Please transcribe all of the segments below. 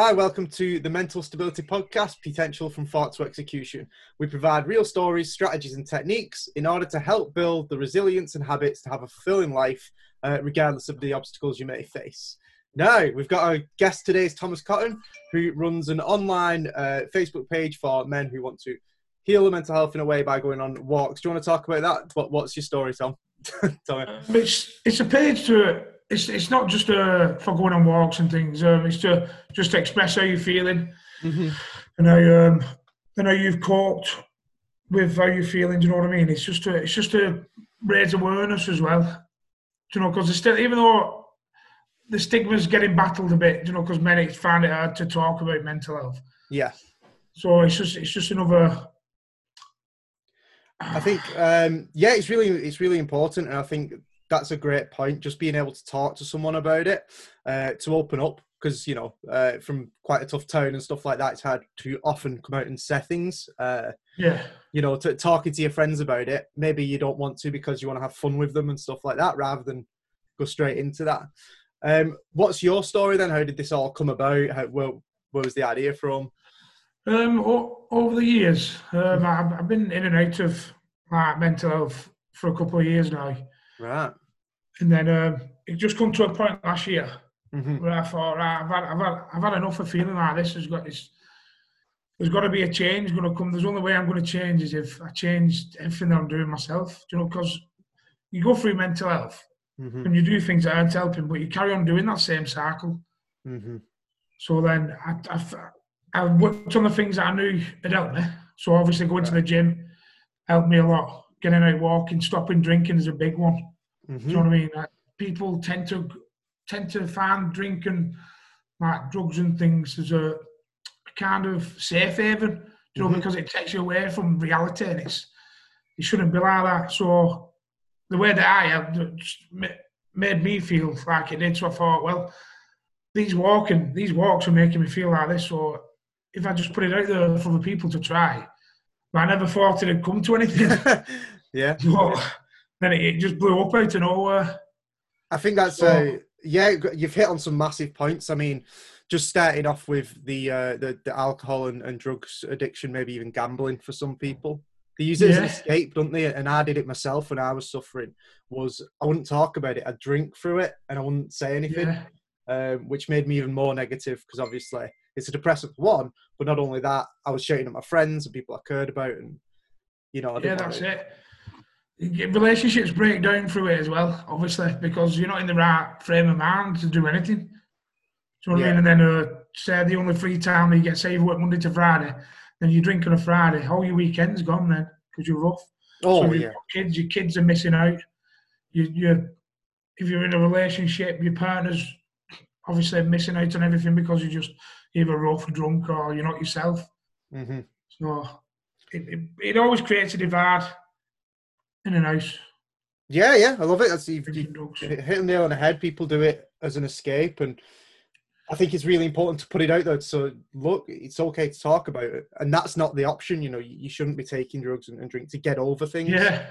Hi, welcome to the Mental Stability Podcast Potential from Thought to Execution. We provide real stories, strategies, and techniques in order to help build the resilience and habits to have a fulfilling life, uh, regardless of the obstacles you may face. Now, we've got our guest today is Thomas Cottom, who runs an online uh, Facebook page for men who want to heal their mental health in a way by going on walks. Do you want to talk about that? What, what's your story, Tom? Um, it's, it's a page to it's it's not just uh, for going on walks and things. Um, it's to just express how you're feeling, mm-hmm. and I um, and how you've coped with how you're feeling. Do you know what I mean? It's just to it's just to raise awareness as well. Do you know? Because still, even though the stigma's getting battled a bit, you know, because many find it hard to talk about mental health. Yeah. So it's just it's just another. I think um, yeah, it's really it's really important, and I think that's a great point. Just being able to talk to someone about it, uh, to open up, because you know, uh, from quite a tough town and stuff like that, it's hard to often come out and say things. Uh, yeah. You know, to, talking to your friends about it. Maybe you don't want to because you want to have fun with them and stuff like that, rather than go straight into that. Um, what's your story then? How did this all come about? How, where, where was the idea from? Um, over the years, um, I've, I've been in and out of like, mental health for a couple of years now. Right. And then um, it just come to a point last year mm-hmm. where I thought, right, I've had, I've had, I've had enough of feeling like this. There's got this. There's got to be a change going to come. There's only way I'm going to change is if I change everything that I'm doing myself. Do you know, because you go through mental health mm-hmm. and you do things that aren't helping, but you carry on doing that same cycle. Mm-hmm. So then I, I, I worked on the things that I knew had helped me. So obviously going right. to the gym helped me a lot. Getting out walking, stopping drinking is a big one. Mm-hmm. Do you know what I mean? Like, people tend to tend to find drinking, like drugs and things, as a, a kind of safe haven. You know, mm-hmm. because it takes you away from reality, and it's it shouldn't be like that. So the way that I have made me feel like it did. So I thought, well, these walking, these walks are making me feel like this. So if I just put it out there for the people to try, I never thought it'd come to anything. yeah. But then it, it, just blew up out of nowhere. I think that's so, uh, yeah. You've hit on some massive points. I mean, just starting off with the uh, the, the alcohol and, and drugs addiction, maybe even gambling for some people. They use it yeah. as an escape, don't they? And I did it myself when I was suffering. Was I wouldn't talk about it. I'd drink through it and I wouldn't say anything, yeah. um, which made me even more negative because obviously it's a depressant one. But not only that, I was shouting at my friends and people I cared about, and you know, yeah, that's it relationships break down through it as well, obviously, because you're not in the right frame of mind to do anything. Do you know what yeah. I mean? And then, uh, say the only free time you get, say you work Monday to Friday, then you drink on a Friday, all your weekend's gone then because you're rough. Oh, so yeah. Kids, your kids are missing out. You, you, if you're in a relationship, your partner's obviously missing out on everything because you're just either rough, drunk, or you're not yourself. Mm-hmm. So it, it, it always creates a divide in and out. Yeah, yeah, I love it. That's you, you hit the nail on the head. People do it as an escape, and I think it's really important to put it out there. So look, it's okay to talk about it, and that's not the option. You know, you shouldn't be taking drugs and, and drink to get over things. Yeah,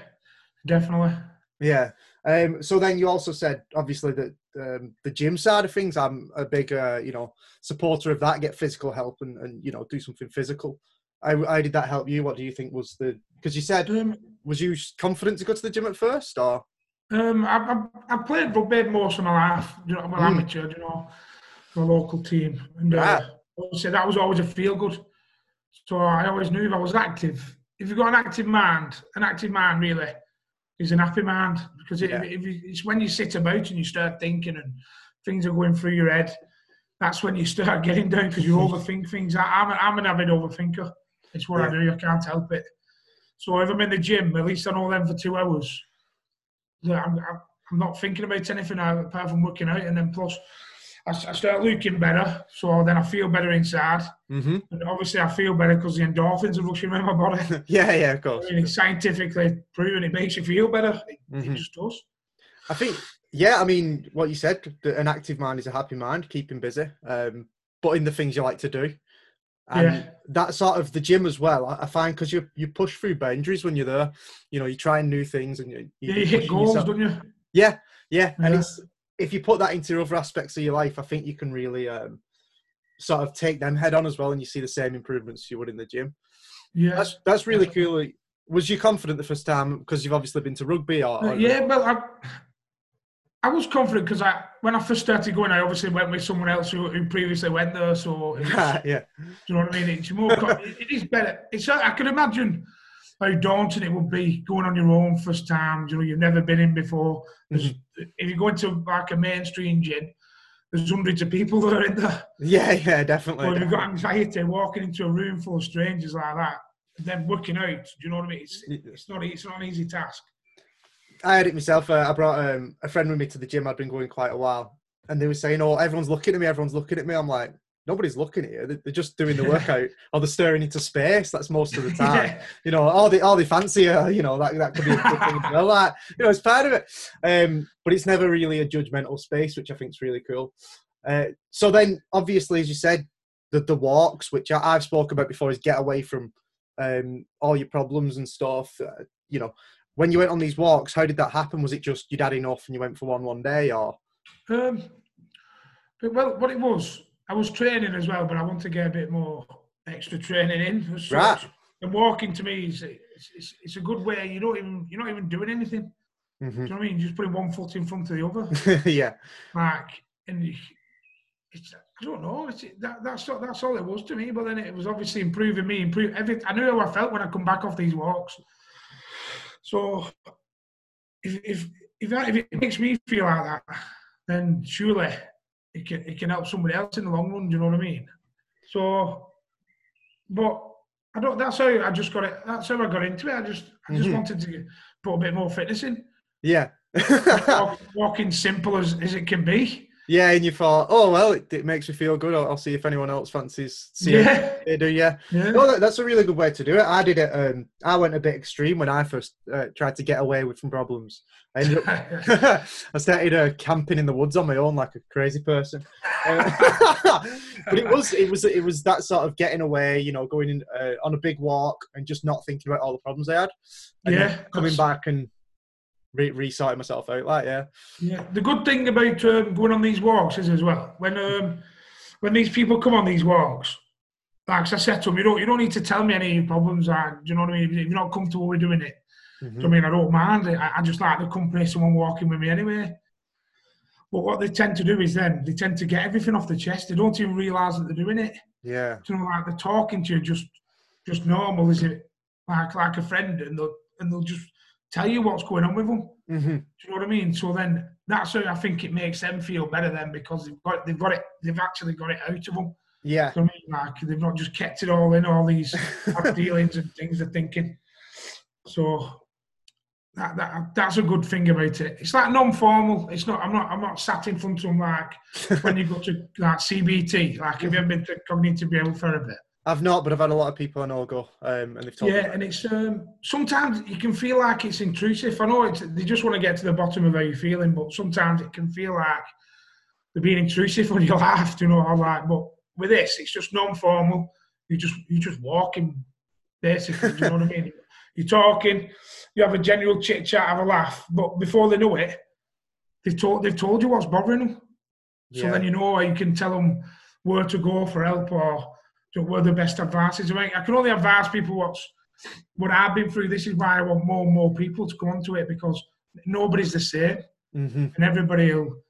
definitely. Yeah. Um, so then you also said, obviously, that um, the gym side of things, I'm a big, uh, you know, supporter of that. Get physical help and, and you know, do something physical. How, how did that help you? What do you think was the? Because you said, um, was you confident to go to the gym at first, or? Um, I, I, I played rugby most of my life. You know, I'm an mm. amateur. You know, for a local team, and uh, obviously that was always a feel good. So I always knew if I was active, if you've got an active mind, an active mind really is an happy mind because it, yeah. it's when you sit about and you start thinking and things are going through your head, that's when you start getting down because you overthink things. I, I'm, I'm an avid overthinker. It's what yeah. I do. I can't help it. So if I'm in the gym, at least I know them for two hours. I'm, I'm not thinking about anything apart from working out. And then plus, I, I start looking better. So then I feel better inside. Mm-hmm. And obviously, I feel better because the endorphins are rushing around my body. yeah, yeah, of course. I mean, it's scientifically proven it makes you feel better. It, mm-hmm. it just does. I think, yeah, I mean, what you said, an active mind is a happy mind, keeping busy, um, but in the things you like to do. And yeah. that sort of the gym as well. I, find because you you push through boundaries when you're there. You know, you're trying new things and you, you, yeah, you hit goals, yourself. don't you? Yeah, yeah, yeah. And it's if you put that into other aspects of your life, I think you can really um, sort of take them head on as well, and you see the same improvements you would in the gym. Yeah, that's that's really cool. Was you confident the first time because you've obviously been to rugby? Or, or... yeah, well, I, I was confident because I when I first started going, I obviously went with someone else who, who previously went there. So yeah, do you know what I mean? It's more. it is better. It's I can imagine how daunting it would be going on your own first time. You know, you've never been in before. Mm-hmm. If you go into like a mainstream gym, there's hundreds of people that are in there. Yeah, yeah, definitely. Well, you've got anxiety walking into a room full of strangers like that, and then working out. Do you know what I mean? It's, it's not it's not an easy task. I had it myself. Uh, I brought um, a friend with me to the gym. I'd been going quite a while, and they were saying, "Oh, everyone's looking at me. Everyone's looking at me." I'm like, nobody's looking at you. They're just doing the workout, or they're staring into space. That's most of the time. yeah. You know, all the all they fancy, uh, you know, that that could be a good thing as well. Like, you know, it's part of it. Um, but it's never really a judgmental space, which I think is really cool. Uh, so then, obviously, as you said, the the walks, which I, have spoke about before, is get away from um, all your problems and stuff. Uh, you know, when you went on these walks, how did that happen? Was it just you'd had enough and you went for one one day, or? Um, well, what it was, I was training as well, but I want to get a bit more extra training in. Right. And walking to me is it's, it's, it's, a good way. You don't even you're not even doing anything. Mm-hmm. Do you know what I mean? You're just putting one foot in front of the other. yeah. Like, and it's I don't know. It's, that, that's that's all it was to me. But then it was obviously improving me, improve every. I knew how I felt when I come back off these walks. So if if if, that, if it makes me feel like that, then surely it can it can help somebody else in the long run. Do you know what I mean? So, but I don't. That's how I just got it. That's how I got into it. I just I just mm-hmm. wanted to put a bit more fitness in. Yeah. walk, walking simple as, as it can be. Yeah, and you thought, oh well, it, it makes me feel good. I'll, I'll, see if anyone else fancies seeing yeah. They do, yeah. yeah. Well, that's a really good way to do it. I did it. Um, I went a bit extreme when I first uh, tried to get away with some problems. I ended up, I started uh, camping in the woods on my own like a crazy person. Uh, but it was, it was, it was that sort of getting away. You know, going in, uh, on a big walk and just not thinking about all the problems I had. And yeah, coming back and re- resorting myself out. Like, yeah. Yeah. The good thing about um, going on these walks is as well when um, when these people come on these walks. Like I said to them, you don't you don't need to tell me any problems. Are, do you know what I mean? If you're not comfortable with doing it, mm-hmm. I mean, I don't mind. I, I just like the company of someone walking with me anyway. But what they tend to do is then they tend to get everything off the chest. They don't even realise that they're doing it. Yeah. You know, like they're talking to you just just normal, is it? Like like a friend, and they'll and they'll just tell you what's going on with them. Mm-hmm. Do you know what I mean? So then that's how I think it makes them feel better then because they've got they've got it they've actually got it out of them. Yeah. So I mean, like they've not just kept it all in all these dealings and things they're thinking. So that, that that's a good thing about it. It's like non-formal. It's not. I'm not. I'm not sat in front of them like when you go to like CBT. Like have you ever been to cognitive behavioural therapy? I've not, but I've had a lot of people I know go, um, and they've told yeah, me. and it's um, sometimes you can feel like it's intrusive. I know it's, they just want to get to the bottom of how you're feeling, but sometimes it can feel like they're being intrusive on your life. You know, I'm like, but with this, it's just non-formal. You just you just walking, basically. you know what I mean? You're talking, you have a general chit chat, have a laugh, but before they know it, they've told they've told you what's bothering them. So then you know you can tell them where to go for help or so what are the best advices? I, mean, I can only advise people what's what I've been through. This is why I want more and more people to come onto it because nobody's the same, mm-hmm. and everybody will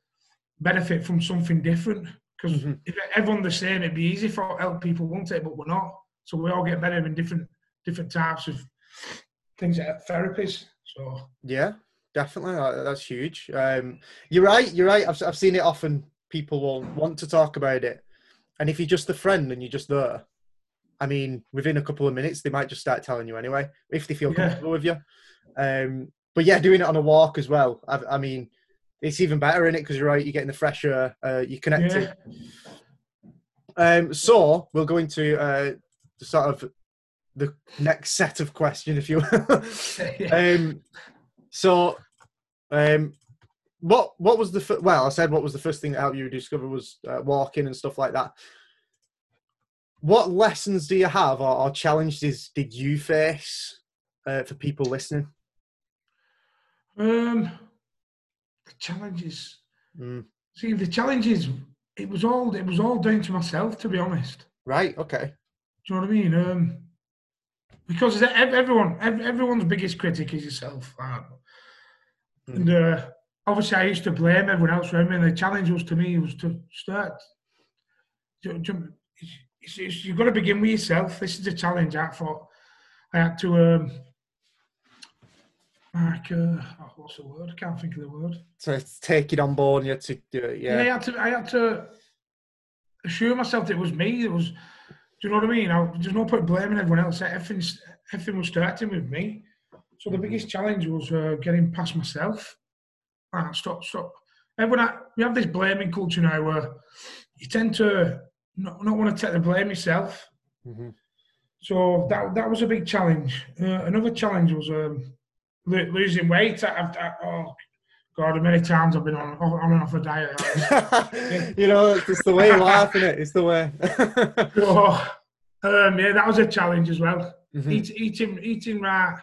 benefit from something different. Because mm-hmm. if everyone's the same, it'd be easy for help people, won't it? But we're not. So we all get better in different different types of things like therapies. So yeah, definitely, that's huge. Um, you're right. You're right. I've I've seen it often. People will want to talk about it, and if you're just a friend and you're just there, I mean, within a couple of minutes, they might just start telling you anyway, if they feel yeah. comfortable with you. Um, but yeah, doing it on a walk as well. I, I mean, it's even better in it because you're right. You're getting the fresh air. Uh, you're connected. Yeah. Um, so we'll go into uh, the sort of the next set of question, if you will. um, so, um, what what was the well? I said what was the first thing that helped you discover was uh, walking and stuff like that. What lessons do you have, or, or challenges did you face uh, for people listening? Um, the challenges. Mm. See, the challenges it was all it was all down to myself, to be honest. Right. Okay. Do you know what I mean? Um, because everyone, everyone's biggest critic is yourself. Mm. And uh, obviously, I used to blame everyone else around me. And the challenge was to me was to start. You've got to begin with yourself. This is a challenge. I thought I had to. Um, like, uh, oh, what's the word? I can't think of the word. So take it on board. You had to do it. Yeah. yeah I had to. I had to assure myself that it was me. It was do you know what I mean? I, there's no point blaming everyone else. Everything, everything was starting with me. So the mm-hmm. biggest challenge was uh, getting past myself. Ah, stop, stop. Everyone, we have this blaming culture now where you tend to not, not want to take the blame yourself. Mm-hmm. So that that was a big challenge. Uh, another challenge was um, losing weight. I, I, oh God, many times I've been on on and off a diet. you know, it's the way you laugh, isn't it? It's the way. oh, um, yeah, that was a challenge as well. Mm-hmm. Eat, eating, eating right.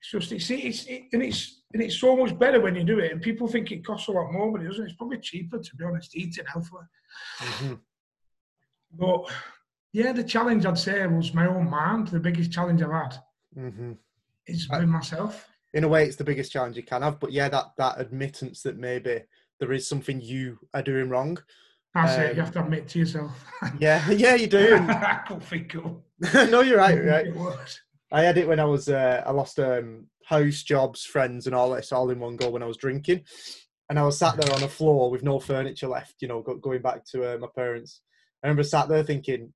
It's just it's, it's it, and it's and it's so much better when you do it. And people think it costs a lot more, but it doesn't. It's probably cheaper to be honest. Eating healthily. Mm-hmm. But yeah, the challenge I'd say was my own mind. The biggest challenge I've had mm-hmm. myself in a way it's the biggest challenge you can have but yeah that that admittance that maybe there is something you are doing wrong that's um, it you have to admit to yourself yeah yeah you do I don't think cool. no you're right right I had it when I was uh, I lost um, house jobs friends and all this all in one go when I was drinking and I was sat there on a floor with no furniture left you know going back to uh, my parents I remember sat there thinking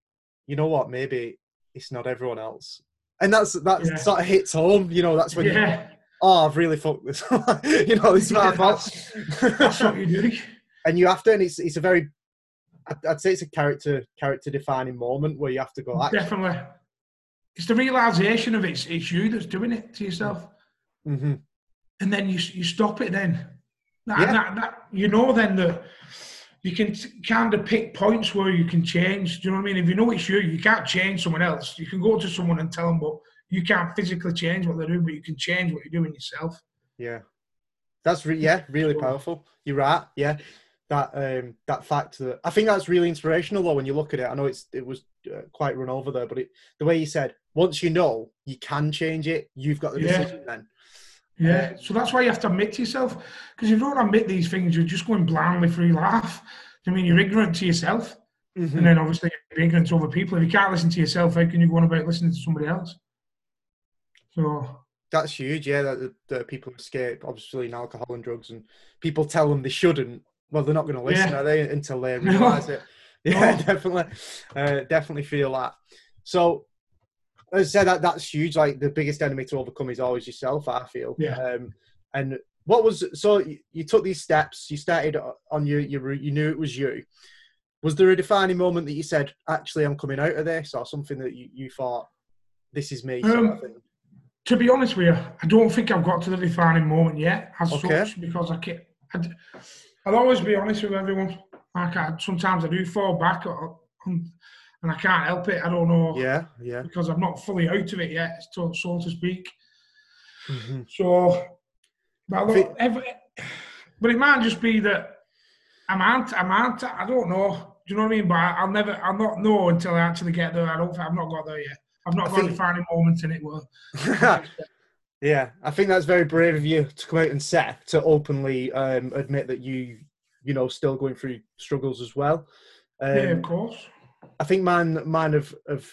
you know what maybe it's not everyone else and that's that yeah. sort of hits home you know that's when yeah oh, I've really fucked this. you know, this is my fault. That's what you do. and you have to, and it's it's a very, I'd say it's a character character defining moment where you have to go. Definitely, it's the realization of it's it's you that's doing it to yourself, mm-hmm. and then you you stop it. Then that, yeah. that, that you know then that you can kind of pick points where you can change. Do you know what I mean? If you know it's you, you can't change someone else. You can go to someone and tell them, but you can't physically change what they do, but you can change what you're doing yourself. Yeah, that's re- yeah, really powerful. You're right. Yeah, that um, that fact that I think that's really inspirational though when you look at it. I know it's it was uh, quite run over there, but it, the way you said once you know you can change it, you've got the decision yeah. then. Yeah, um, so that's why you have to admit to yourself because if you don't admit these things, you're just going blindly through life. I mean, you're ignorant to yourself, mm-hmm. and then obviously you're ignorant to other people. If you can't listen to yourself, how can you go on about listening to somebody else? So that's huge. Yeah, that, that people escape obviously in alcohol and drugs, and people tell them they shouldn't. Well, they're not going to listen, yeah. are they? Until they realise no. it. Yeah, no. definitely, uh, definitely feel that. So, as I said, that that's huge. Like the biggest enemy to overcome is always yourself. I feel. Yeah. Um, and what was so you, you took these steps? You started on your your route. you knew it was you. Was there a defining moment that you said, "Actually, I'm coming out of this," or something that you, you thought, "This is me"? Um, to be honest with you, I don't think I've got to the defining moment yet, as okay. such, because I can't. I'd, I'll always be honest with everyone. Like I, sometimes I do fall back, on, and I can't help it. I don't know. Yeah, yeah. Because I'm not fully out of it yet, so, so to speak. Mm-hmm. So, but, look, every, but it might just be that I'm anti. I'm anti. I don't know. Do you know what I mean? But I'll never. I'll not know until I actually get there. I don't. I've not got there yet. I've not I got think... a defining moment in it. Well, yeah, I think that's very brave of you to come out and say to openly um, admit that you, you know, still going through struggles as well. Um, yeah, of um, course. I think mine, mine have, have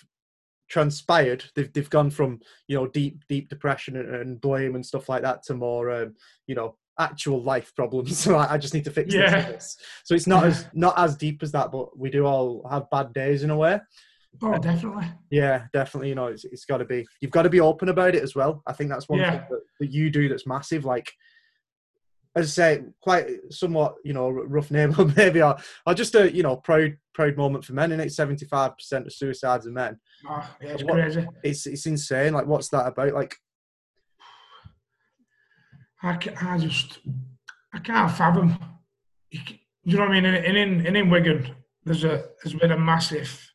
transpired. They've they've gone from you know deep deep depression and, and blame and stuff like that to more um, you know actual life problems. So I, I just need to fix yeah. this. So it's not as not as deep as that, but we do all have bad days in a way. Oh, definitely. Yeah, definitely. You know, it's, it's got to be. You've got to be open about it as well. I think that's one yeah. thing that, that you do that's massive. Like, as I say, quite somewhat, you know, rough name, maybe, or, or just a, you know, proud proud moment for men. And it's seventy five percent of suicides are men. Oh, yeah, it's what, crazy. It's it's insane. Like, what's that about? Like, I, I just I can't fathom. You know what I mean? And in, in in Wigan, there's a there's been a massive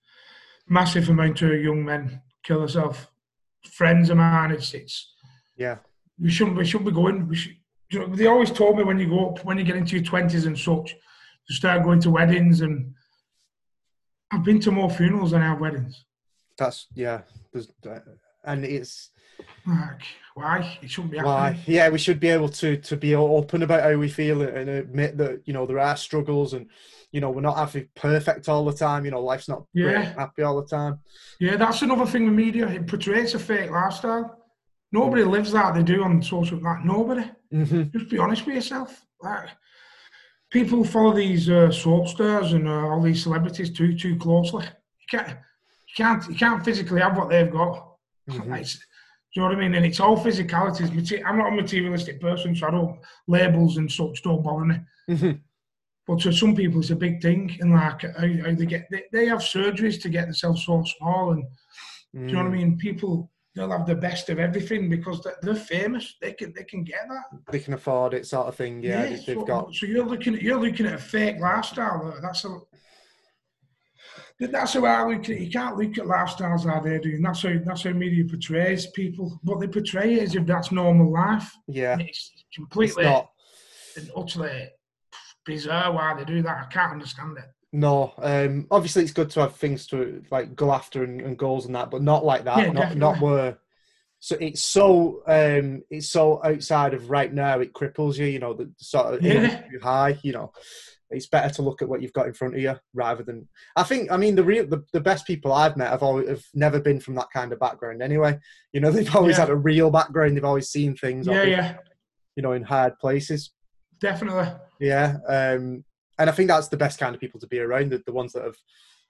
massive amount of young men kill themselves. Friends of mine, it's it's yeah. We shouldn't we shouldn't be going. We should, you they always told me when you go up, when you get into your twenties and such, to start going to weddings and I've been to more funerals than I have weddings. That's yeah. Uh, and it's like why it shouldn't be happening. why yeah we should be able to to be open about how we feel and admit that you know there are struggles and you know we're not having perfect all the time you know life's not yeah happy all the time yeah that's another thing with media it portrays a fake lifestyle nobody mm. lives that they do on social like nobody mm-hmm. just be honest with yourself like people follow these uh, soap stars and uh, all these celebrities too too closely you can't you can't you can't physically have what they've got mm-hmm. do you know what I mean? And it's all physicalities. I'm not a materialistic person, so I don't labels and such don't bother me. Mm-hmm. But to some people, it's a big thing, and like how, how they get they, they, have surgeries to get themselves so small, and mm. do you know what I mm. mean? People they'll have the best of everything because they're, famous. They can they can get that. They can afford it, sort of thing. Yeah, yeah they've so, got. So you're looking at you're looking at a fake lifestyle. That's a that's how I look at it. You can't look at lifestyles how they're doing. That's how that's how media portrays people. But they portray it as if that's normal life. Yeah, it's completely it's and utterly bizarre why they do that. I can't understand it. No, um, obviously it's good to have things to like go after and, and goals and that, but not like that. Yeah, not definitely. not where. So it's so um, it's so outside of right now. It cripples you. You know the sort of yeah. high. You know, it's better to look at what you've got in front of you rather than. I think. I mean, the real the, the best people I've met have always have never been from that kind of background. Anyway, you know, they've always yeah. had a real background. They've always seen things. Yeah, yeah. You know, in hard places. Definitely. Yeah, um, and I think that's the best kind of people to be around. The, the ones that have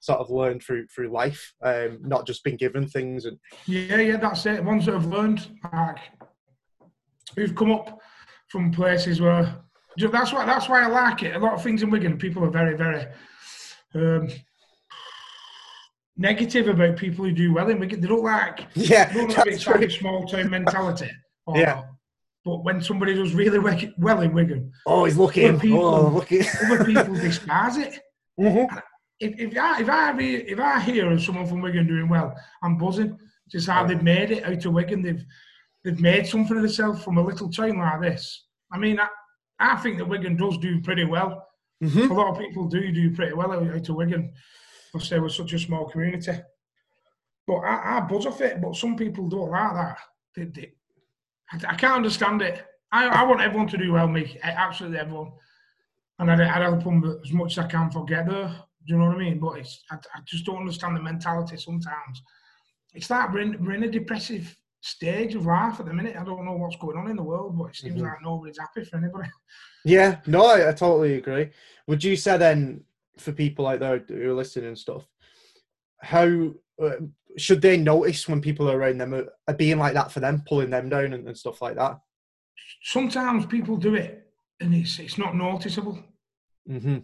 sort of learned through through life, um, not just been given things. And yeah, yeah, that's it. Ones that have learned, like, who've come up from places where that's why that's why I like it. A lot of things in Wigan, people are very very um, negative about people who do well in Wigan. They don't like yeah, they don't like a small town mentality. yeah. But when somebody does really well in Wigan, oh, he's looking. People, oh, looking. other people despise it. Mm-hmm. If, if, I if I if I hear of someone from Wigan doing well, I'm buzzing. Just how they've made it out of Wigan. They've they've made something of themselves from a little town like this. I mean, I, I think that Wigan does do pretty well. Mm-hmm. A lot of people do do pretty well out of Wigan because they were such a small community. But I, I buzz off it. But some people don't like that. They, they, I, can't understand it. I, I want everyone to do well, me. Absolutely everyone. And I'd, I'd help them as much as I can for get there. Do you know what I mean? But it's, I, I just don't understand the mentality sometimes. It's like we're in, we're in a depressive stage of life at the minute. I don't know what's going on in the world, but it seems mm-hmm. like nobody's happy for anybody. Yeah, no, I, I, totally agree. Would you say then, for people out there who are listening and stuff, how uh, should they notice when people are around them are, are being like that for them, pulling them down and, and, stuff like that? Sometimes people do it, and it's it's not noticeable. Mm-hmm.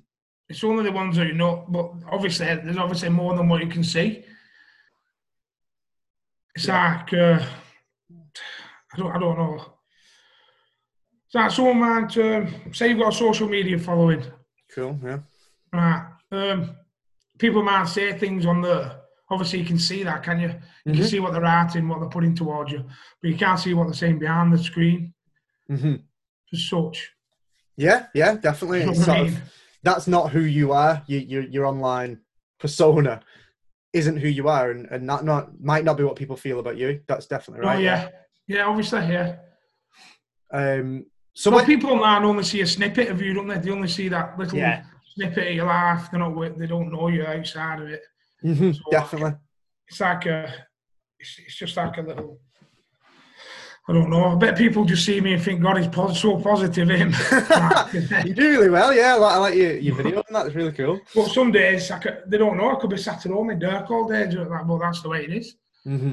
It's only the ones that you know, but obviously there's obviously more than what you can see. It's yeah. like. Uh, I don't, I don't know. Is that someone might um, say you've got a social media following? Cool, yeah. Right. Um, people might say things on there. Obviously, you can see that, can you? You mm-hmm. can see what they're writing, what they're putting towards you, but you can't see what they're saying behind the screen. Mm-hmm. As such. Yeah, yeah, definitely. You know of, that's not who you are. You, your your online persona isn't who you are, and, and that not might not be what people feel about you. That's definitely right. Oh yeah, yeah, obviously, yeah. Um, so when, people online only see a snippet of you, don't they? They only see that little yeah. snippet of your life. They're not. They don't know you outside of it. Mm-hmm, so definitely. It's like a. It's, it's just like a little. I don't know. I bet people just see me and think, God, he's so positive. Him. you do really well, yeah. I like, I like your, your video, and that's really cool. But some days, could, they don't know. I could be sat at home in dark all day, but that's the way it is. Mm-hmm.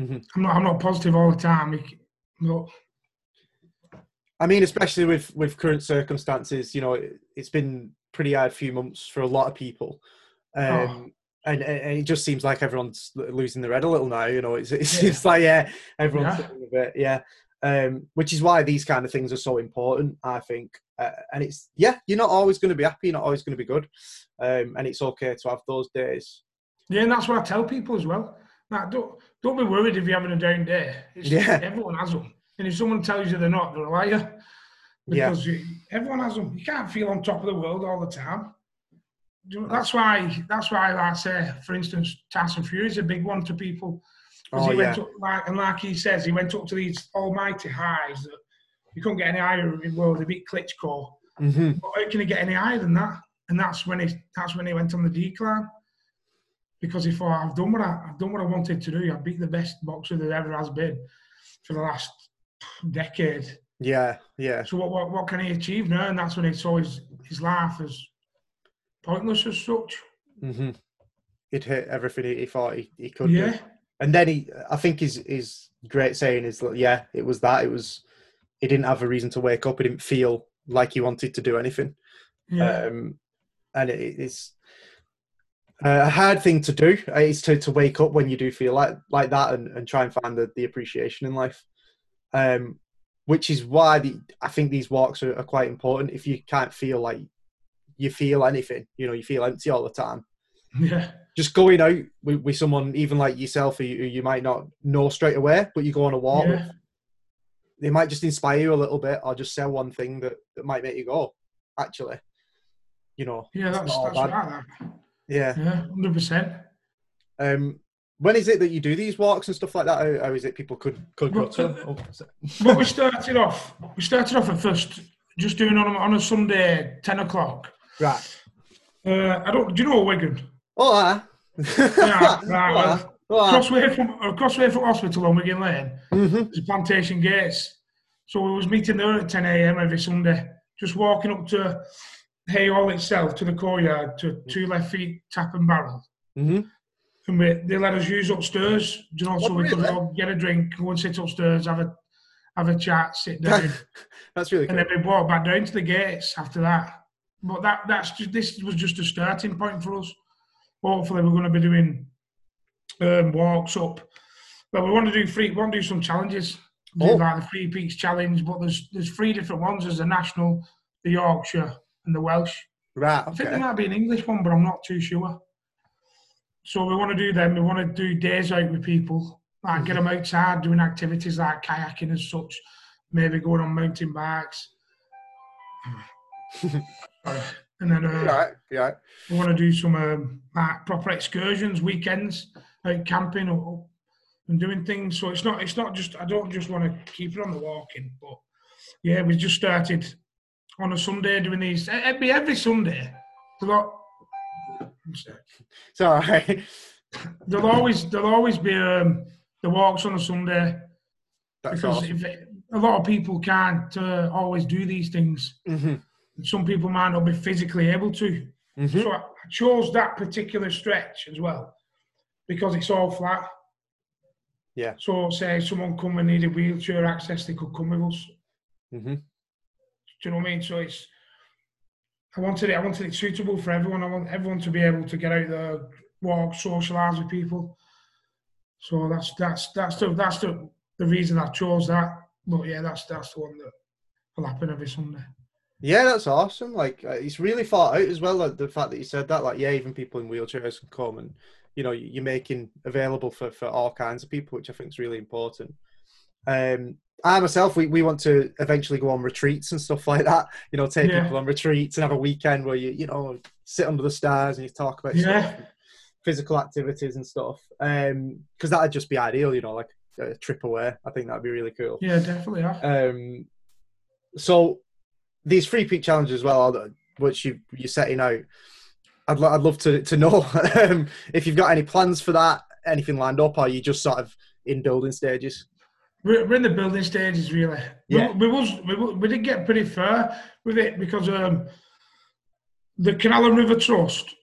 Mm-hmm. I'm not. I'm not positive all the time. But I mean, especially with with current circumstances, you know, it, has been pretty hard few months for a lot of people, um, oh. And, and it just seems like everyone's losing their head a little now. You know, it's, it seems like yeah, everyone's yeah. a bit yeah. Um, which is why these kind of things are so important, I think. Uh, and it's yeah, you're not always going to be happy, you're not always going to be good, um, and it's okay to have those days. Yeah, and that's what I tell people as well. Like, don't don't be worried if you're having a down day. It's, yeah. Everyone has them. And if someone tells you they're not, they're a liar. Because yeah. you, everyone has them. You can't feel on top of the world all the time. That's why that's why I say, for instance, Tyson Fury is a big one to people. Oh, he yeah. went up, like, and like he says, he went up to these almighty highs that you couldn't get any higher in the world. He beat Klitschko. mm-hmm. But how can he get any higher than that? And that's when he that's when he went on the decline. Because he thought, I've done what I, I've done what I wanted to do. I've beat the best boxer there ever has been for the last decade. Yeah, yeah. So what, what, what can he achieve now? And that's when he saw his, his life as pointless as such. hmm He'd hit everything he, he thought he, he could Yeah. do. And then he, I think his his great saying is, that, yeah, it was that. It was he didn't have a reason to wake up. He didn't feel like he wanted to do anything. Yeah. Um, and it, it's a hard thing to do. uh, Is to, to wake up when you do feel like like that and, and try and find the, the appreciation in life. Um, which is why the, I think these walks are, are quite important. If you can't feel like you feel anything, you know, you feel empty all the time. yeah. Just going out with, with someone, even like yourself, who you, who you might not know straight away, but you go on a walk, Yeah. they might just inspire you a little bit, or just say one thing that, that might make you go, actually, you know, Yeah, that's, that's bad. right. That. yeah. Yeah, 100%. Um, when is it that you do these walks and stuff like that? How, how is it people could could go to? uh, Oh, But we started off, we started off at first just doing on a, on a Sunday, 10 o'clock. Right. Uh, I don't, do you know Wigan? Oh, ah. Yeah, right, well, Oh, ah. Crossway from, crossway from hospital on Wigan Lane. Mhm. There's Plantation Gates. So we was meeting there at 10 a.m. every Sunday, just walking up to Haigh Hall itself, to the courtyard, to two left feet, tap and barrel. Mhm. And we, they let us use upstairs, you know, so Oh, we could all get a drink, go and sit upstairs, have a have a chat, sit down, That's really and then we walked back down to the gates after that. But that that's just this was just a starting point for us. Hopefully, we're going to be doing um, walks up. But we want to do three. We want to do some challenges. Oh. like the Three Peaks Challenge, but there's there's three different ones. There's the national, the Yorkshire, and the Welsh. Right. I think there might be an English one, but I'm not too sure. So we want to do them. We want to do days out with people, like get them outside doing activities like kayaking and such. Maybe going on mountain bikes. Sorry. and then uh, Right. Yeah. we want to do some um, like proper excursions, weekends, out camping or, and doing things. So it's not it's not just I don't just want to keep it on the walking, but yeah, we just started on a Sunday doing these. It'd be every Sunday. There'll, al- It's all right. there'll always there'll always be um, the walks on a Sunday That's because awesome. if it, a lot of people can't uh, always do these things. hmm Some people might not be physically able to. hmm So I chose that particular stretch as well because it's all flat. Yeah. So say someone come and needed wheelchair access, they could come with us. Mm-hmm. Do you know what I mean? So it's I wanted it. I wanted it suitable for everyone. I want everyone to be able to get out there, walk, socialise with people. So that's that's that's the that's the the reason I chose that. But yeah, that's that's the one that will happen every Sunday. Yeah, that's awesome. Like uh, it's really thought out as well. Like, the fact that you said that, like, yeah, even people in wheelchairs can come, and you know, you're making available for for all kinds of people, which I think is really important. Um, I myself, we, we want to eventually go on retreats and stuff like that. You know, take Yeah. people on retreats and have a weekend where you you know sit under the stars and you talk about Yeah. physical activities and stuff. Um, because that'd just be ideal. You know, like a trip away. I think that'd be really cool. Yeah, definitely. Yeah. Um, so these free peak challenges as well, which you you're setting out. I'd lo- I'd love to to know um, if you've got any plans for that, anything lined up, or are you just sort of in building stages? We're, we're in the building stages, really. Yeah. We, we was we, we did get pretty far with it because um, the Canal and River Trust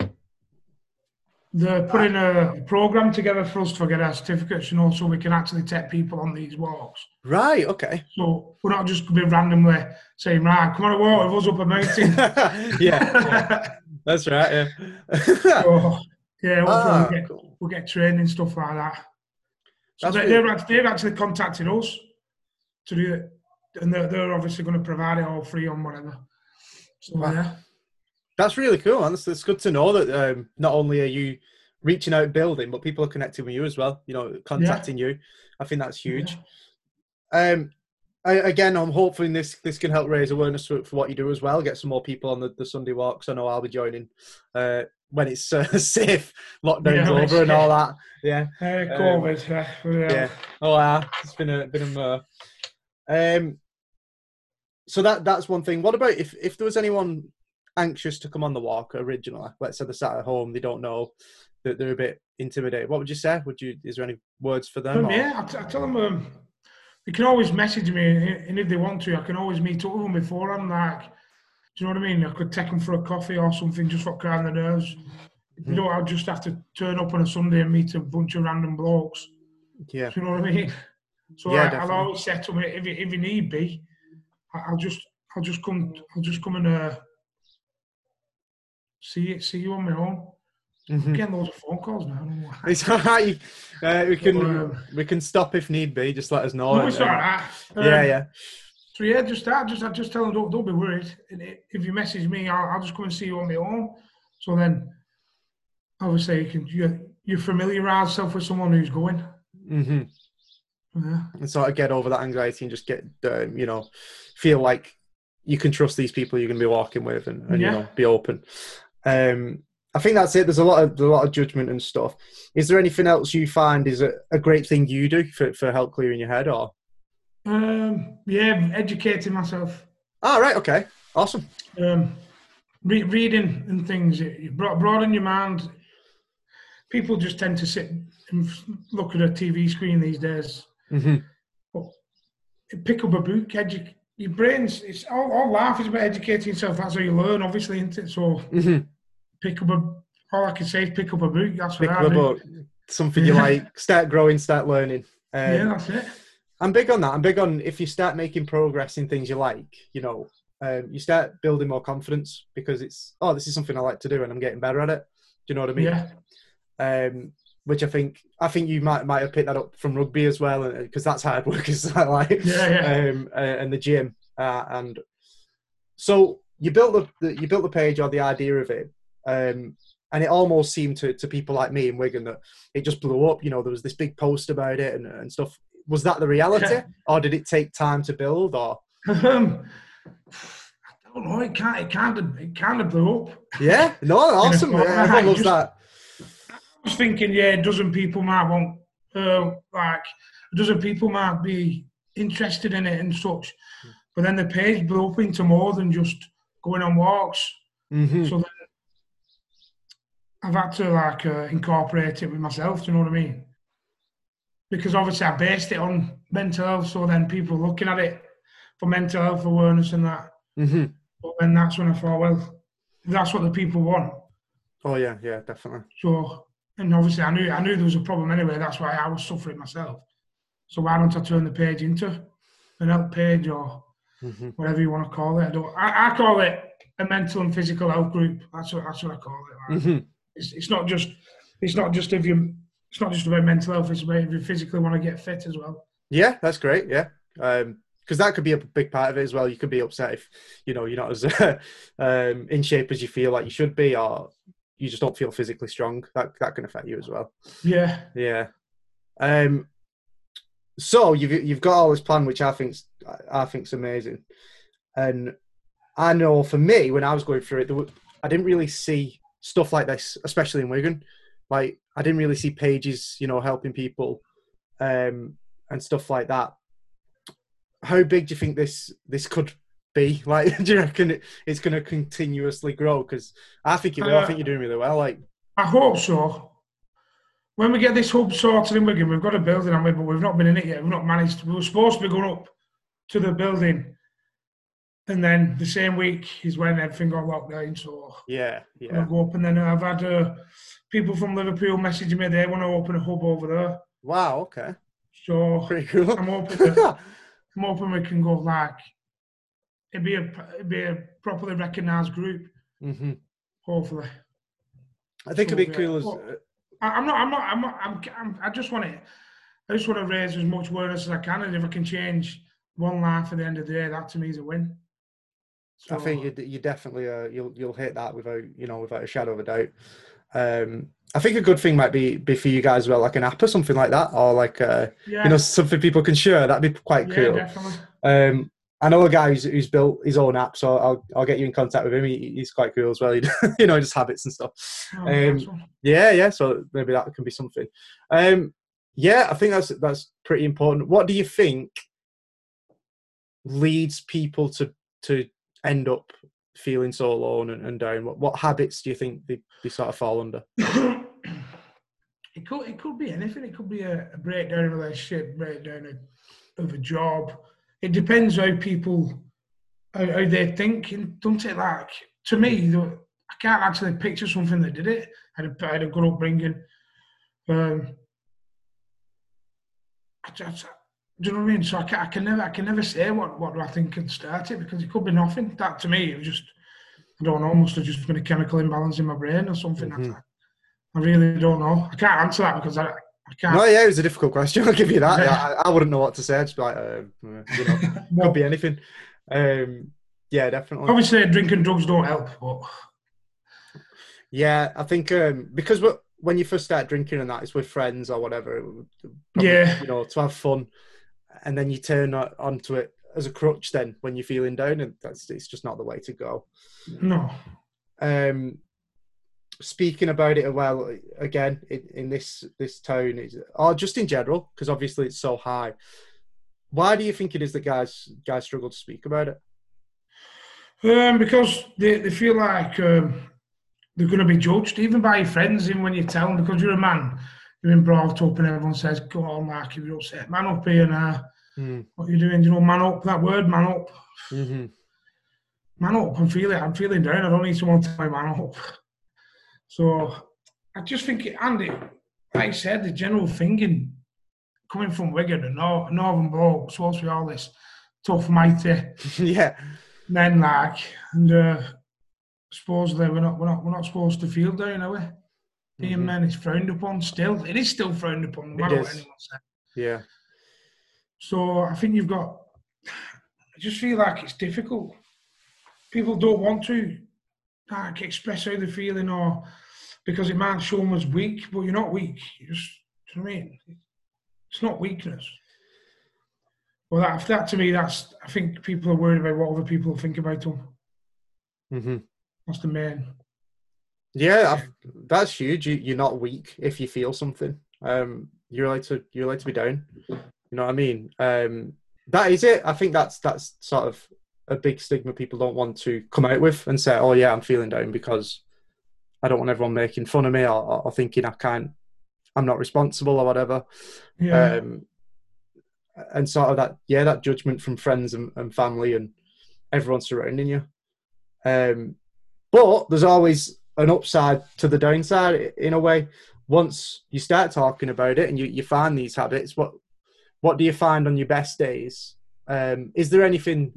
they're putting a program together for us to get our certificates, you know, so we can actually take people on these walks. Right. Okay. So we're not just going to be randomly saying, "Right, come on a walk with us up a mountain." yeah, that's right. Yeah. so, yeah, Ah, we'll, get, cool. we'll get training stuff like that. So That's they, they've actually contacted us to do it, and they're, they're obviously going to provide it all free on whatever. So Wow. yeah, That's really cool, man. It's, it's good to know that um, not only are you reaching out, building, but people are connecting with you as well. You know, contacting you. I think that's huge. Um, I, again, I'm hoping this this can help raise awareness for, for, what you do as well. Get some more people on the, the Sunday walks. I know I'll be joining uh, when it's uh, safe, lockdown's yeah, over, and all that. Yeah, uh, COVID. Um, yeah. yeah. Oh, yeah. It's been a been a. Uh, um, so that that's one thing. What about if if there was anyone anxious to come on the walk originally? Let's say they're sat at home, they don't know that they're a bit intimidated. What would you say? Would you? Is there any words for them? Um, yeah, I, t- I tell them um, they can always message me, and if they want to, I can always meet up with them before. I'm like, do you know what I mean? I could take them for a coffee or something just for calm the nerves. Mm-hmm. You know, I'll just have to turn up on a Sunday and meet a bunch of random blokes. Yeah. Do you know what I mean? So yeah, I, will always set them if if you need be, I'll just I'll just come I'll just come and uh, see see you on my own. Mm-hmm. Getting loads of phone calls now. It's all right. Uh, we can um, we can stop if need be. Just let us know. No, it's all right. Um, yeah, yeah. So yeah, just that. Just I just tell them don't, don't be worried. If you message me, I'll, I'll, just come and see you on my own. So then, obviously, you can you you familiarise yourself with someone who's going. Mm-hmm. Yeah. And sort of get over that anxiety and just get um, you know feel like you can trust these people you're going to be walking with and, and yeah. you know be open. Um, I think that's it. There's a lot of a lot of judgment and stuff. Is there anything else you find is a, a great thing you do for, for help clearing your head, or? Um, yeah, educating myself. Ah, right. Okay. Awesome. Um, re- reading and things. You broaden your mind. People just tend to sit and look at a TV screen these days. Mm-hmm. pick up a book. Edu- your brains. It's all, all life is about educating yourself. That's how you learn, obviously, isn't it? So. Mm-hmm pick up a. All I can say is pick up a book. That's pick what I do. Book. Something you like. Start growing. Start learning. Um, yeah, that's it. I'm big on that. I'm big on if you start making progress in things you like, you know, um, you start building more confidence because it's oh, this is something I like to do and I'm getting better at it. Do you know what I mean? Yeah. Um, which I think I think you might might have picked that up from rugby as well, because that's hard work, is like yeah, yeah. Um, uh, and the gym, uh, and so you built the, the you built the page or the idea of it um, and it almost seemed to, to people like me in Wigan that it just blew up. You know, there was this big post about it and, and stuff. Was that the reality, yeah. or did it take time to build? Or um, I don't know. It can't. It kind of. It kind of blew up. Yeah. No. Awesome. yeah, everyone loves that. I was thinking, yeah, a dozen people might want, uh, like, a dozen people might be interested in it and such. But then the page blew up into more than just going on walks. Mm-hmm. So then I've had to like uh, incorporate it with myself. Do you know what I mean? Because obviously I based it on mental health, so then people looking at it for mental health awareness and that. Mm-hmm. But then that's when I thought, well, that's what the people want. Oh yeah, yeah, definitely. So, and obviously I knew I knew there was a problem anyway. That's why I was suffering myself. So why don't I turn the page into an help page or mm-hmm. whatever you want to call it? I, I, I, call it a mental and physical health group. That's what that's what I call it. Like. Mm-hmm. It's, it's not just it's not just if you it's not just about mental health. It's about if you physically want to get fit as well. Yeah, that's great. Yeah. Um, because that could be a big part of it as well. You could be upset if you know you're not as um, in shape as you feel like you should be, or you just don't feel physically strong. That that can affect you as well. Yeah, yeah. Um, so you've you've got all this plan, which I think's I think's amazing, and I know for me when I was going through it, I didn't really see stuff like this, especially in Wigan. Like I didn't really see pages, you know, helping people um, and stuff like that. How big do you think this this could be? Like, do you reckon it, it's going to continuously grow? Because I think it will. Uh, I think you're doing really well. Like, I hope so. When we get this hub sorted in Wigan, we've got a building, we? But we've not been in it yet. We've not managed. We were supposed to be going up to the building and then the same week is when everything got locked down. So yeah, yeah. I'll go up, and then I've had uh, people from Liverpool messaging me they want to open a hub over there. Wow. Okay. So pretty cool. I'm hoping that, I'm hoping we can go like it'd be a it'd be a properly recognised group. Mm-hmm. Hopefully. I think so, it'd be cool as. Uh, I'm not. I'm not. I'm not. I'm, I'm, I just want to. I just want to raise as much awareness as I can, and if I can change one life at the end of the day, that to me is a win. I think you you definitely uh, you'll you'll hit that without you know without a shadow of a doubt. Um, I think a good thing might be be for you guys as well, like an app or something like that, or like uh, yeah. you know something people can share. That'd be quite cool. Definitely. Um, I know a guy who's, who's, built his own app, so I'll I'll get you in contact with him. He, he's quite cool as well. He, you know, just habits and stuff. Oh, um, yeah, yeah. So maybe that can be something. Um, yeah, I think that's that's pretty important. What do you think leads people to to end up feeling so alone and, and down? What, what habits do you think they, they sort of fall under? it could it could be anything. It could be a, a breakdown of a relationship, breakdown of, a job. It depends how people how, how they think. And don't it like to me, I can't actually picture something that did it. I had a, I had a good upbringing. Um, I, just, do you know what I mean? So I can, I can never I can never say what, what do I think can start it because it could be nothing. That to me it was just I don't know, must have just been a chemical imbalance in my brain or something. Mm-hmm. I really don't know. I can't answer that because I, I can't. No, yeah, it was a difficult question. I'll give you that. Yeah. I, I, wouldn't know what to say. It's like, uh, you know, could be anything. Um, yeah, definitely. Obviously, drinking drugs don't help, but yeah, I think um, because when you first start drinking and that, it's with friends or whatever. Probably, yeah, you know, to have fun and then you turn onto it as a crutch then when you're feeling down and that's it's just not the way to go. No. Um speaking about it well again in, in this this tone is or just in general because obviously it's so high why do you think it is that guys guys struggle to speak about it? Um because they, they feel like um, they're going to be judged even by your friends even when you tell them because you're a man. You've been brought up and everyone says go on mark you're upset. Man up here now Mm. What you're doing, you know, man up. That word, man up. Mm-hmm. Man up. I'm feeling. I'm feeling down. I don't need someone to tell me man up. So I just think, Andy, like I said, the general thinking coming from Wigan and North, Northern Bloke, supposed to be all this tough, mighty. yeah. Men like, and uh, supposedly we're not, we're not, we're not supposed to feel down, are we? Being mm-hmm. men is frowned upon still. It is still frowned upon, no matter what anyone says. Yeah. So I think you've got. I just feel like it's difficult. People don't want to like express how they're feeling, or because it might show them as weak, but you're not weak. You just, do you know what I mean? It's not weakness. Well, that, that to me, that's. I think people are worried about what other people think about them. Mm-hmm. That's the main. Yeah, that's huge. You, you're not weak if you feel something. Um, you're allowed to. You're allowed to be down. You know what I mean? Um, that is it. I think that's that's sort of a big stigma people don't want to come out with and say, "Oh yeah, I'm feeling down," because I don't want everyone making fun of me or, or thinking I can't, I'm not responsible or whatever. Yeah. Um, and sort of that, yeah, that judgment from friends and, and family and everyone surrounding you. Um, but there's always an upside to the downside in a way. Once you start talking about it and you, you find these habits, what what do you find on your best days? Um, is there anything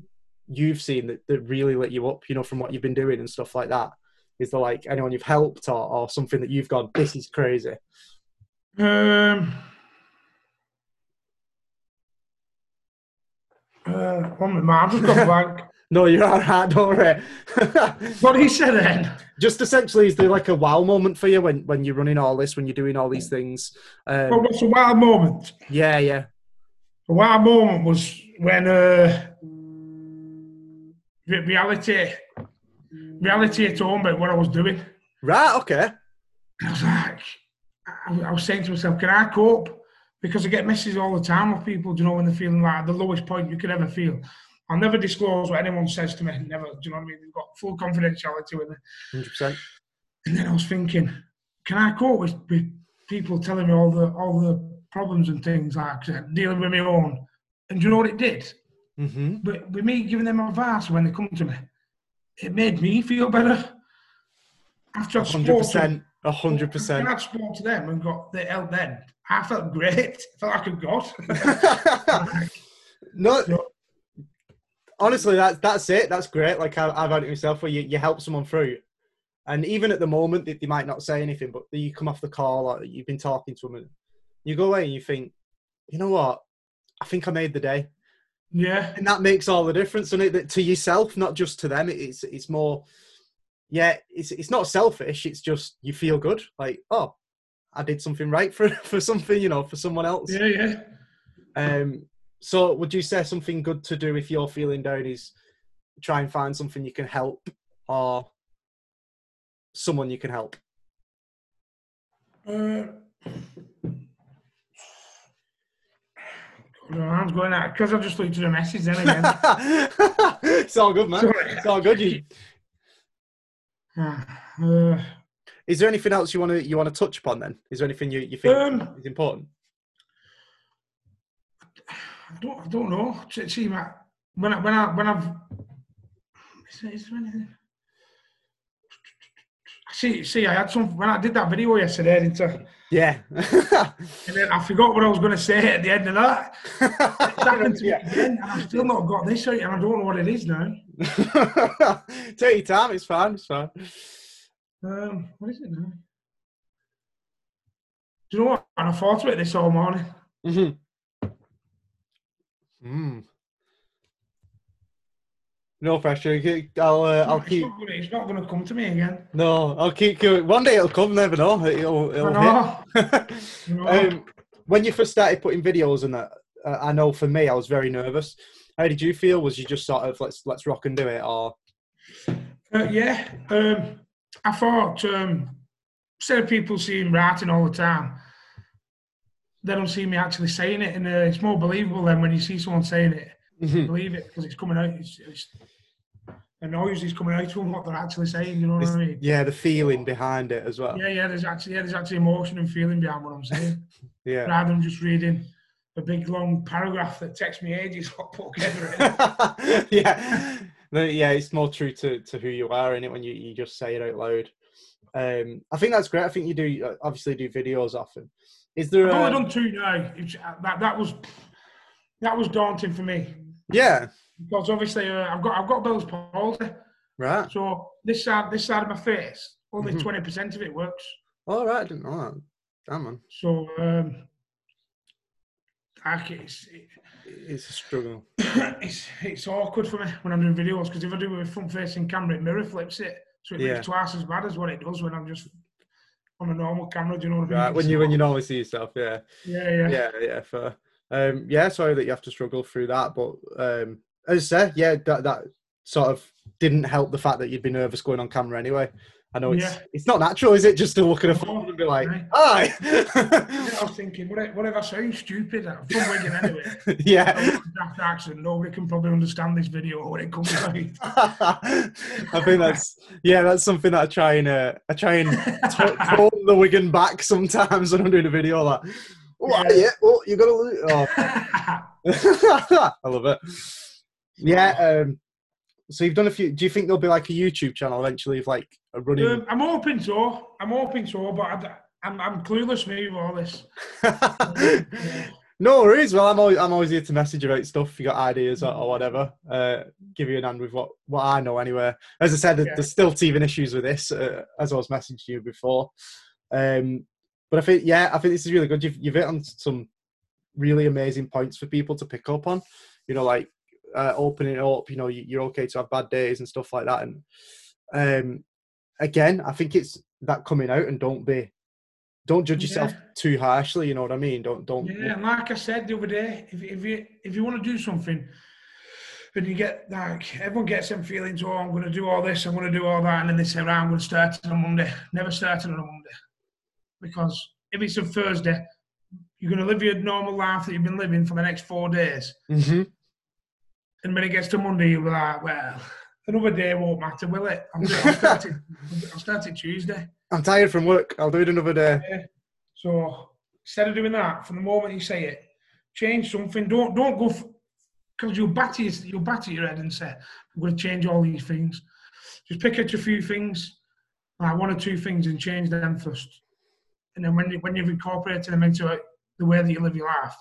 you've seen that, that really lit you up, you know, from what you've been doing and stuff like that? Is there like anyone you've helped or, or something that you've gone, this is crazy? Um, uh, one minute, I've just gone blank. no, you're all right, don't worry. what did he say then? Just essentially, is there like a wow moment for you when, when you're running all this, when you're doing all these things? Um, well, what's a wow moment? Yeah, yeah. The wow moment was when uh, reality, reality at home about what I was doing. Right. Okay. I was like, I, I was saying to myself, can I cope? Because I get messages all the time of people, you know, when they're feeling like the lowest point you could ever feel. I'll never disclose what anyone says to me. Never. Do you know what I mean? They've got full confidentiality with me. Hundred percent. And then I was thinking, can I cope with, with people telling me all the all the problems and things like that, dealing with my own. And do you know what it did? Mm-hmm. But with me giving them advice when they come to me, it made me feel better. After I spoke to a hundred percent. I spoke to them and got the help then, I felt great. I felt like a god. no, so, honestly, that's that's it. That's great. Like I, have had it myself, where you, you help someone through, and even at the moment, they, they might not say anything, but you come off the call, or you've been talking to them, and you go away and you think, you know what? I think I made the day. Yeah. And that makes all the difference, and it to yourself, not just to them. It's it's more yeah, it's it's not selfish. It's just you feel good. Like, oh, I did something right for for something, you know, for someone else. Yeah, yeah. Um. So, would you say something good to do if you're feeling down is try and find something you can help or someone you can help? Uh, I'm going out because I just looked at the message then again. it's all good, man. Sorry. It's all good. You. Uh, is there anything else you want to you want to touch upon? Then is there anything you, you think um, is important? I don't I don't know. See, when I, when I when I've is there, is there anything? See, see, I had some when I did that video yesterday, didn't I? Yeah. and then I forgot what I was going to say at the end of that. It's happened to yeah. me again, and I've still not got this right, and I don't know what it is now. Take your time. It's fine. It's fine. Um, what is it now? Do you know what? And I thought about this all morning. Mm-hmm. Mm. No pressure. I'll. Uh, I'll keep. It's not going to come to me again. No, I'll keep going. One day it'll come. Never know. It'll. it'll know. hit. um, when you first started putting videos and that, uh, I know for me, I was very nervous. How did you feel? Was you just sort of let's let's rock and do it, or? Uh, yeah, um, I thought um, instead of people seeing writing all the time, they don't see me actually saying it, and uh, it's more believable than when you see someone saying it. Mm-hmm. Believe it because it's coming out. It's, it's, the noise is coming out from what they're actually saying. You know what it's, I mean? Yeah, the feeling behind it as well. Yeah, yeah. There's actually yeah, there's actually emotion and feeling behind what I'm saying. yeah. Rather than just reading a big long paragraph that takes me ages to put together. yeah, yeah. It's more true to, to who you are in it when you, you just say it out loud. Um, I think that's great. I think you do uh, obviously do videos often. Is there? I've only done two now. That that was that was daunting for me. Yeah. Because obviously uh, I've got I've got Bell's palsy. Right. So this side this side of my face, only mm-hmm. 20 percent of it works. All right, I didn't know that. Damn man. So um, it's, it, it's a struggle. it's it's awkward for me when I'm doing videos because if I do it with a front facing camera, it mirror flips it, so it yeah. looks twice as bad as what it does when I'm just on a normal camera. Do you know what I mean? Right. When you when you normally see yourself, yeah. Yeah, yeah. Yeah, yeah. For um, yeah, sorry that you have to struggle through that, but um, as I say, yeah, that that sort of didn't help the fact that you'd be nervous going on camera anyway. I know it's yeah. it's not natural, is it? Just to look at a phone and be like, "Hi." I was thinking, whatever sounds stupid, I'm from Wigan anyway. yeah. Daft accent. Nobody can probably understand this video when it comes out. I think that's yeah, that's something that I try and uh, I try and t- the Wigan back sometimes when I'm doing a video like. Oh, yeah. yeah. Oh, you gotta lose. Oh. I love it. Yeah. Um, so you've done a few. Do you think there'll be like a YouTube channel eventually of like a running? Um, I'm hoping so. I'm hoping so, but I, I'm I'm clueless me with all this. no worries. Well, I'm always I'm always here to message about stuff. If you got ideas or, or whatever, uh, give you an hand with what what I know anyway. As I said, yeah. there's still teething issues with this, uh, as I was messaging you before. Um, but I think, yeah, I think this is really good. You've, you've hit on some really amazing points for people to pick up on. You know, like uh, opening up. You know, you're okay to have bad days and stuff like that. And um, again, I think it's that coming out and don't be, don't judge yourself yeah. too harshly. You know what I mean? Don't don't. Yeah, like I said the other day, if if you if you want to do something. And you get like everyone gets them feelings. Oh, I'm going to do all this. I'm going to do all that, and then they say, "Right, I'm going to start on Monday." Never starting on a Monday because if it's a Thursday, you're going to live your normal life that you've been living for the next four days. Mm-hmm. And when it gets to Monday, you'll be like, well, another day won't matter, will it? I'm, I'll, start, it, I'll Tuesday. I'm tired from work. I'll do it another day. Yeah. So instead of doing that, from the moment you say it, change something. Don't don't go because you'll batter you'll batter your head and say, I'm going to change all these things. Just pick out a few things, like one or two things, and change them first and then when you, when you've incorporated them into it, the way that you live your life,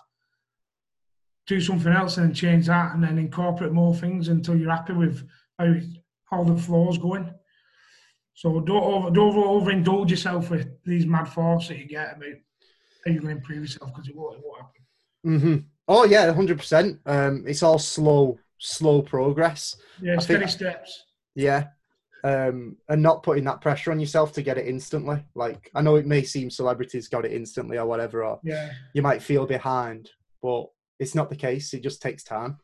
do something else and then change that, and then incorporate more things until you're happy with how how the flow's going. So don't over, don't overindulge yourself with these mad thoughts that you get about how you're going to improve yourself because it won't, it won't happen. Mm-hmm. Oh yeah, hundred percent. Um, it's all slow, slow progress. Yeah, steady steps. Yeah, um, and not putting that pressure on yourself to get it instantly. Like I know it may seem celebrities got it instantly or whatever, or yeah. you might feel behind, but it's not the case. It just takes time.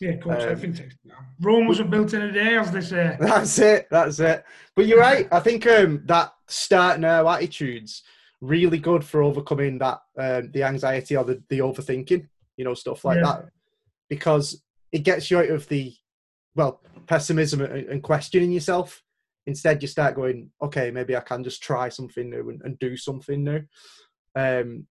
Yeah, of course, um, everything takes time. Rome wasn't built in a day, as they say. That's it. That's it. But you're right. I think um, that start now attitudes really good for overcoming that um, the anxiety or the, the overthinking, you know, stuff like yeah. that, because it gets you out of the well pessimism and questioning yourself. Instead, you start going, okay, maybe I can just try something new and, and do something new. Um,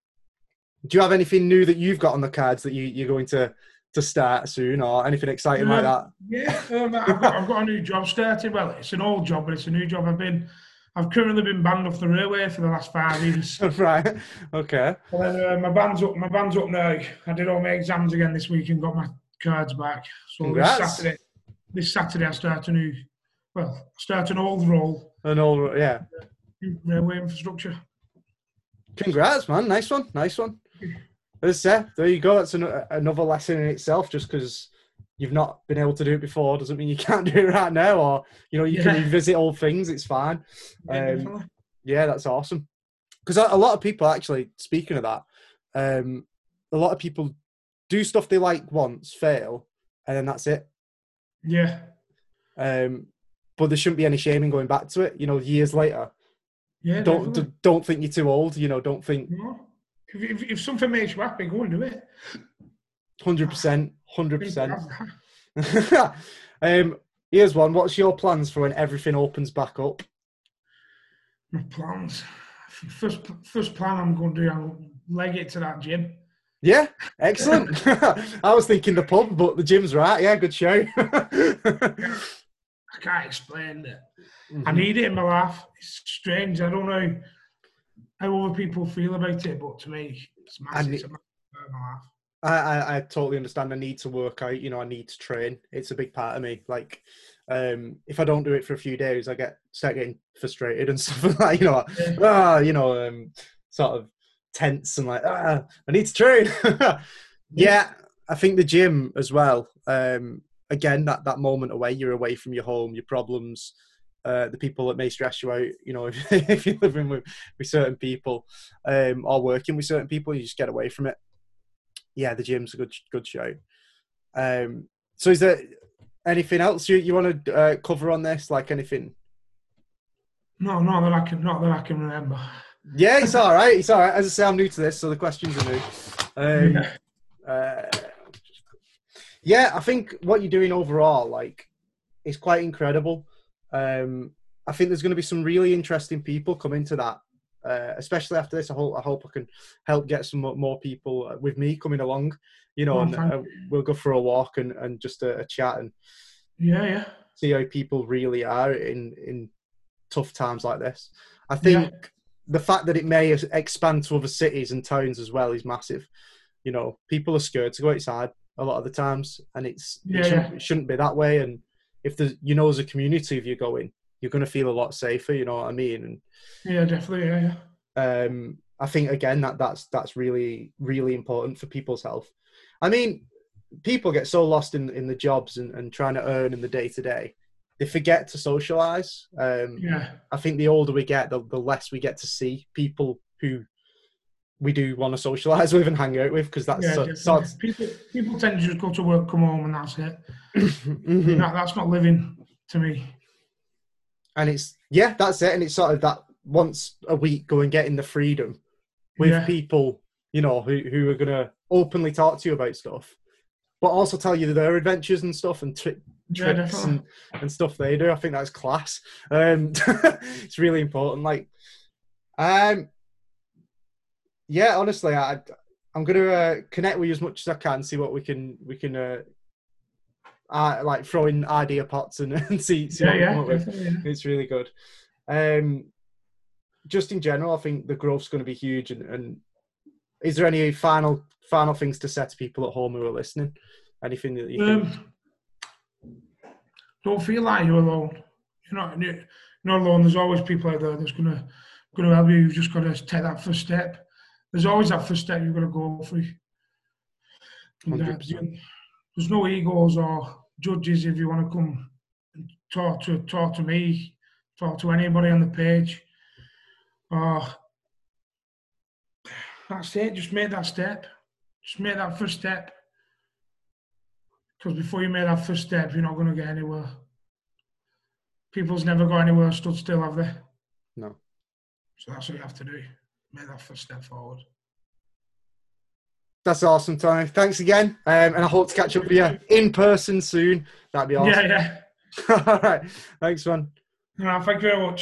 do you have anything new that you've got on the cards that you, you're going to to start soon, or anything exciting like that? Yeah, um, I've, got, I've got a new job started. Well, it's an old job, but it's a new job. I've been I've currently been banned off the railway for the last five years. right. Okay. Uh, my band's up. My band's up now. I did all my exams again this week and got my cards back. So Congrats. this Saturday, this Saturday I start a new, well, start an old role. An old, yeah. Railway infrastructure. Congrats, man! Nice one. Nice one. As uh, there you go. That's an, another lesson in itself. Just because you've not been able to do it before doesn't mean you can't do it right now or you know you yeah. can revisit old things it's fine um, yeah that's awesome because a, lot of people actually speaking of that um, a lot of people do stuff they like once fail and then that's it yeah um, but there shouldn't be any shame in going back to it you know years later yeah don't d- don't think you're too old you know don't think no. if, if, if something makes you happy go and do it Hundred percent, hundred percent. Um, here's one. What's your plans for when everything opens back up? My plans. First, first plan I'm going to do. I'm leg it to that gym. Yeah, excellent. I was thinking the pub, but the gym's right. Yeah, good show. I can't explain it. Mm-hmm. I need it in my life. It's strange. I don't know how other people feel about it, but to me, it's massive. It's a massive my life. I, I, I totally understand. I need to work out. You know, I need to train. It's a big part of me. Like, um, if I don't do it for a few days, I get start getting frustrated and stuff like that. You know, yeah. ah, you know, um, sort of tense and like, ah, I need to train. yeah, I think the gym as well. Um, again, that that moment away, you're away from your home, your problems. Uh, the people that may stress you out, you know, if, if you're living with, with certain people um, or working with certain people, you just get away from it yeah, the gym's a good good show. Um, so is there anything else you you want to uh, cover on this? Like anything? No, not that I can not that I can remember. Yeah, it's all right. It's all right. As I say, I'm new to this, so the questions are new. Um, yeah. Uh, yeah, I think what you're doing overall, like, is quite incredible. Um, I think there's going to be some really interesting people come into that uh, especially after this. I hope I hope I can help get some more people uh, with me coming along. You know, oh, and uh, we'll go for a walk and, and just a, a, chat and yeah, yeah, see how people really are in in tough times like this. I think yeah. The fact that it may expand to other cities and towns as well is massive. You know, people are scared to go outside a lot of the times, and it's yeah, it, shouldn't, yeah. it shouldn't be that way. And if there's you know as a community, if you're going, you're going to feel a lot safer. You know what I mean? And yeah, definitely. Yeah, yeah. Um, I think again that that's that's really really important for people's health. I mean, people get so lost in in the jobs and, and trying to earn in the day to day, they forget to socialize. Um, yeah. I think the older we get, the, the less we get to see people who we do want to socialize with and hang out with because that's yeah, so, people people tend to just go to work, come home, and that's it. mm-hmm. that, that's not living to me and it's yeah, that's it. And it's sort of that once a week go and getting the freedom with yeah. people, you know, who who are gonna openly talk to you about stuff, but also tell you their adventures and stuff and tri- yeah, and, and stuff they do. I think that's class. Um, it's really important. Like, um, yeah, honestly, I I'm gonna uh, connect with you as much as I can, see what we can we can uh, uh, like throwing idea pots and, and see, see yeah, what yeah, yeah. It's really good. Um, just in general, I think the growth's going to be huge. And, and, is there any final final things to say to people at home who are listening? Anything that you um, think? Don't feel like you're alone. You're not you're not alone. There's always people out there that's gonna gonna help you. You've just got to take that first step. There's always that first step you've got to go through. Uh, there's no egos or judges if you want to come talk to talk to me, talk to anybody on the page. Oh, that's it. Just make that step. Just make that first step. Because before you make that first step, you're not going to get anywhere. People's never got anywhere stood still, have they? No. So that's what you have to do. Make that first step forward. That's awesome, Tommy. Thanks again. Um, and I hope to catch up with you in person soon. That'd be awesome. Yeah, yeah. All right. Thanks, man. No, thank you very much.